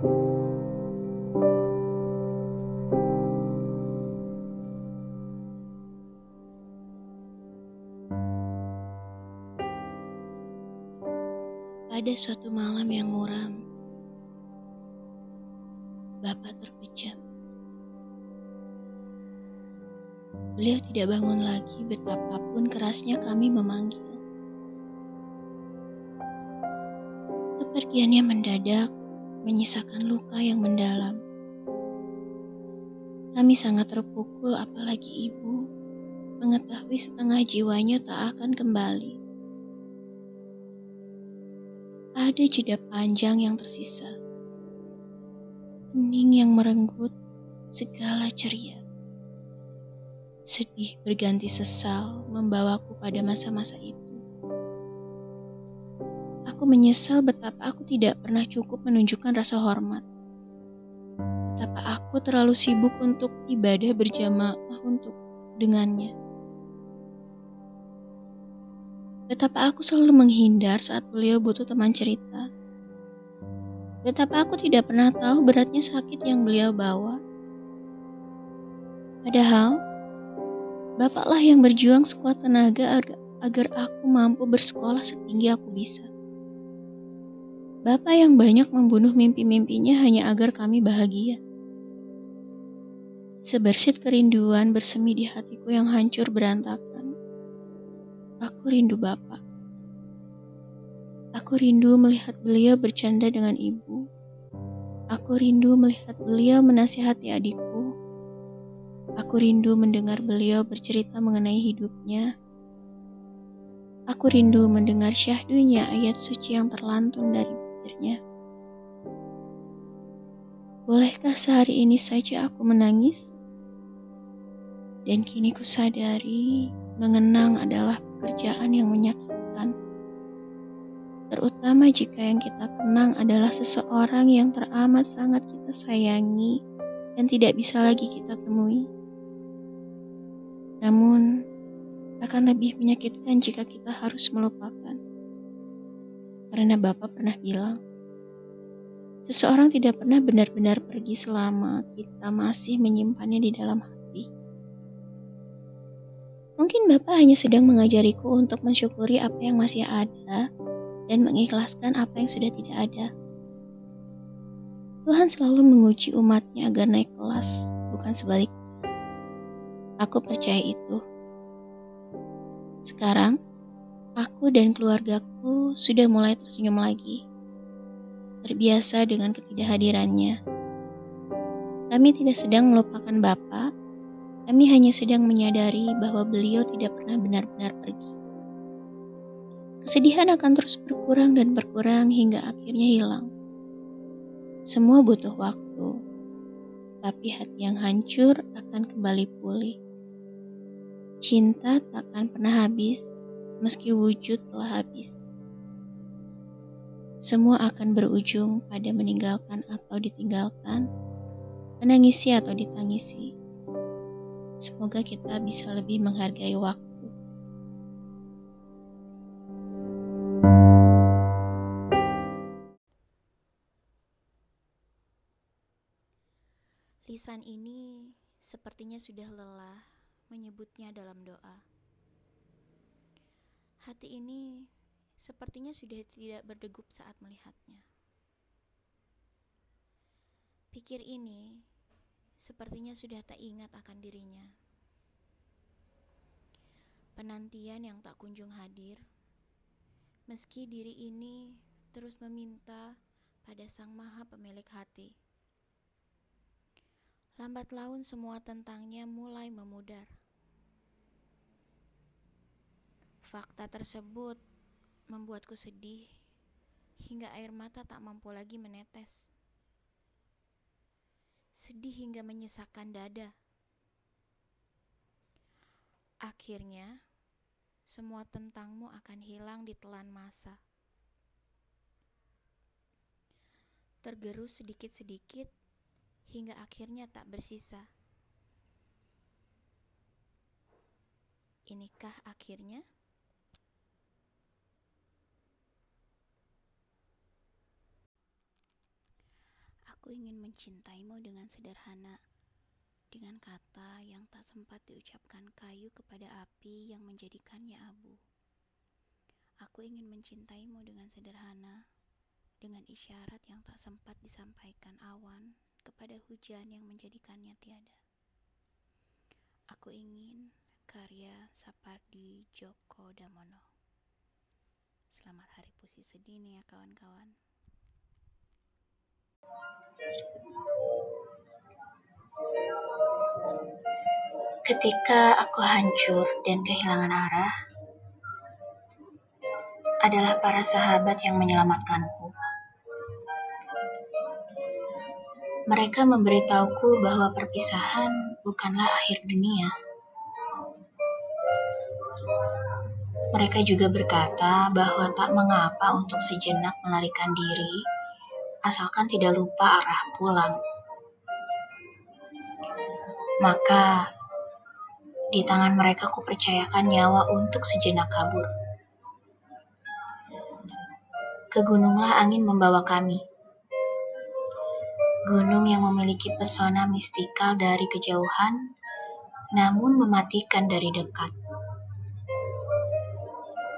Pada suatu malam yang muram, Bapak terpejam. Beliau tidak bangun lagi betapapun kerasnya kami memanggil. Kepergiannya mendadak menyisakan luka yang mendalam. Kami sangat terpukul apalagi ibu mengetahui setengah jiwanya tak akan kembali ada jeda panjang yang tersisa. Hening yang merenggut segala ceria. Sedih berganti sesal membawaku pada masa-masa itu. Aku menyesal betapa aku tidak pernah cukup menunjukkan rasa hormat. Betapa aku terlalu sibuk untuk ibadah berjamaah untuk dengannya. Betapa aku selalu menghindar saat beliau butuh teman cerita. Betapa aku tidak pernah tahu beratnya sakit yang beliau bawa. Padahal, bapaklah yang berjuang sekuat tenaga agar aku mampu bersekolah setinggi aku bisa. Bapak yang banyak membunuh mimpi-mimpinya hanya agar kami bahagia. Sebersit kerinduan bersemi di hatiku yang hancur berantakan. Aku rindu Bapak. Aku rindu melihat beliau bercanda dengan ibu. Aku rindu melihat beliau menasihati adikku. Aku rindu mendengar beliau bercerita mengenai hidupnya. Aku rindu mendengar syahdunya ayat suci yang terlantun dari bibirnya. Bolehkah sehari ini saja aku menangis? Dan kini ku sadari mengenang adalah pekerjaan yang menyakitkan. Terutama jika yang kita kenang adalah seseorang yang teramat sangat kita sayangi dan tidak bisa lagi kita temui. Namun, akan lebih menyakitkan jika kita harus melupakan. Karena Bapak pernah bilang, seseorang tidak pernah benar-benar pergi selama kita masih menyimpannya di dalam hati. Mungkin Bapak hanya sedang mengajariku untuk mensyukuri apa yang masih ada dan mengikhlaskan apa yang sudah tidak ada. Tuhan selalu menguji umatnya agar naik kelas, bukan sebaliknya. Aku percaya itu. Sekarang, aku dan keluargaku sudah mulai tersenyum lagi. Terbiasa dengan ketidakhadirannya. Kami tidak sedang melupakan Bapak, kami hanya sedang menyadari bahwa beliau tidak pernah benar-benar pergi. Kesedihan akan terus berkurang dan berkurang hingga akhirnya hilang. Semua butuh waktu, tapi hati yang hancur akan kembali pulih. Cinta takkan pernah habis, meski wujud telah habis. Semua akan berujung pada meninggalkan atau ditinggalkan, menangisi atau ditangisi. Semoga kita bisa lebih menghargai waktu. Lisan ini sepertinya sudah lelah menyebutnya dalam doa. Hati ini sepertinya sudah tidak berdegup saat melihatnya. Pikir ini sepertinya sudah tak ingat akan dirinya. Penantian yang tak kunjung hadir, meski diri ini terus meminta pada Sang Maha Pemilik hati. Lambat laun semua tentangnya mulai memudar. Fakta tersebut membuatku sedih hingga air mata tak mampu lagi menetes sedih hingga menyisakan dada. Akhirnya, semua tentangmu akan hilang di telan masa. Tergerus sedikit-sedikit hingga akhirnya tak bersisa. Inikah akhirnya? Aku ingin mencintaimu dengan sederhana, dengan kata yang tak sempat diucapkan kayu kepada api yang menjadikannya abu. Aku ingin mencintaimu dengan sederhana, dengan isyarat yang tak sempat disampaikan awan kepada hujan yang menjadikannya tiada. Aku ingin karya Sapardi Djoko Damono. Selamat Hari Puisi Sedih nih ya kawan-kawan. Ketika aku hancur dan kehilangan arah, adalah para sahabat yang menyelamatkanku. Mereka memberitahuku bahwa perpisahan bukanlah akhir dunia. Mereka juga berkata bahwa tak mengapa untuk sejenak melarikan diri, asalkan tidak lupa arah pulang. Maka di tangan mereka kupercayakan nyawa untuk sejenak kabur. Ke gununglah angin membawa kami. Gunung yang memiliki pesona mistikal dari kejauhan, namun mematikan dari dekat.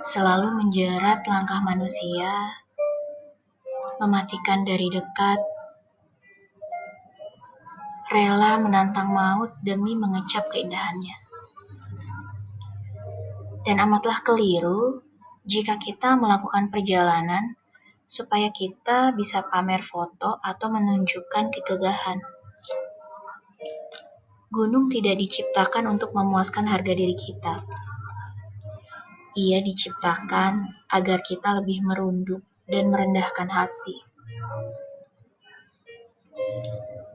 Selalu menjerat langkah manusia, mematikan dari dekat, rela menantang maut demi mengecap keindahannya. Dan amatlah keliru jika kita melakukan perjalanan supaya kita bisa pamer foto atau menunjukkan kegegahan. Gunung tidak diciptakan untuk memuaskan harga diri kita. Ia diciptakan agar kita lebih merunduk dan merendahkan hati.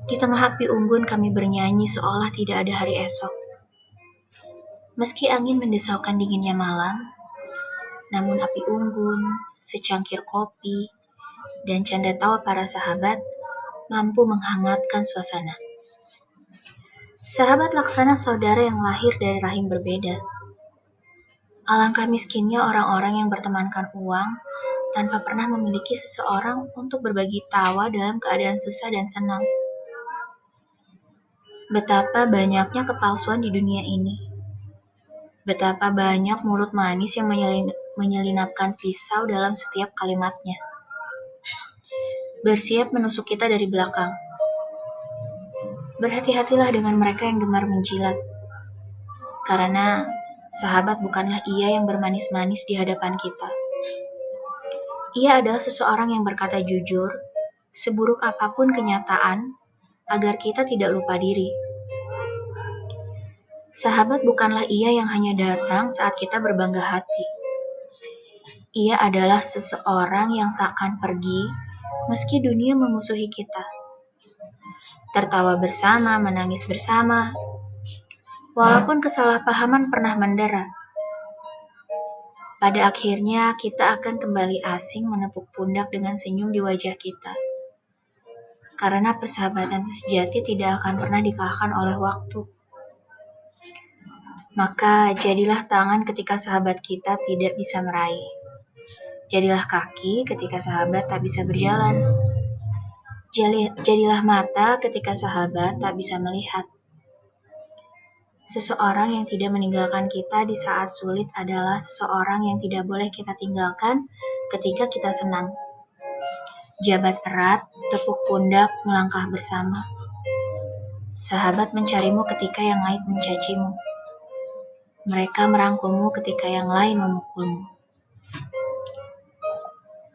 Di tengah api unggun kami bernyanyi seolah tidak ada hari esok. Meski angin mendesaukan dinginnya malam, namun api unggun, secangkir kopi, dan canda tawa para sahabat mampu menghangatkan suasana. Sahabat laksana saudara yang lahir dari rahim berbeda. Alangkah miskinnya orang-orang yang bertemankan uang tanpa pernah memiliki seseorang untuk berbagi tawa dalam keadaan susah dan senang. Betapa banyaknya kepalsuan di dunia ini. Betapa banyak mulut manis yang menyelin, menyelinapkan pisau dalam setiap kalimatnya. Bersiap menusuk kita dari belakang. Berhati-hatilah dengan mereka yang gemar menjilat. Karena sahabat bukanlah ia yang bermanis-manis di hadapan kita. Ia adalah seseorang yang berkata jujur, seburuk apa pun kenyataan, agar kita tidak lupa diri. Sahabat bukanlah ia yang hanya datang saat kita berbangga hati. Ia adalah seseorang yang takkan pergi meski dunia memusuhi kita. Tertawa bersama, menangis bersama, walaupun kesalahpahaman pernah mendera. Pada akhirnya, kita akan kembali asing menepuk pundak dengan senyum di wajah kita. Karena persahabatan sejati tidak akan pernah dikalahkan oleh waktu. Maka jadilah tangan ketika sahabat kita tidak bisa meraih. Jadilah kaki ketika sahabat tak bisa berjalan. Jadilah mata ketika sahabat tak bisa melihat. Seseorang yang tidak meninggalkan kita di saat sulit adalah seseorang yang tidak boleh kita tinggalkan ketika kita senang. Jabat erat, tepuk pundak, melangkah bersama. Sahabat mencarimu ketika yang lain mencacimu. Mereka merangkulmu ketika yang lain memukulmu.